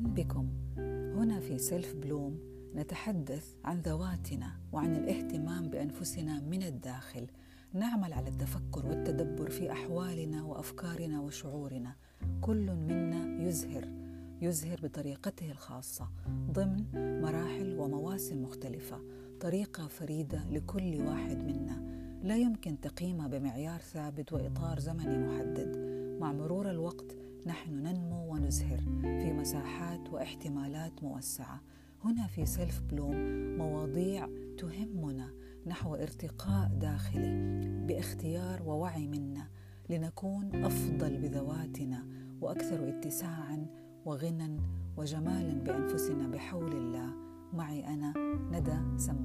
بكم. هنا في سيلف بلوم نتحدث عن ذواتنا وعن الاهتمام بأنفسنا من الداخل. نعمل على التفكر والتدبر في أحوالنا وأفكارنا وشعورنا. كل منا يزهر يزهر بطريقته الخاصة ضمن مراحل ومواسم مختلفة طريقة فريدة لكل واحد منا. لا يمكن تقييمها بمعيار ثابت وإطار زمني محدد. ونزهر في مساحات واحتمالات موسعة. هنا في سيلف بلوم مواضيع تهمنا نحو ارتقاء داخلي باختيار ووعي منا لنكون أفضل بذواتنا وأكثر اتساعا وغنى وجمالا بأنفسنا بحول الله. معي أنا ندى سمان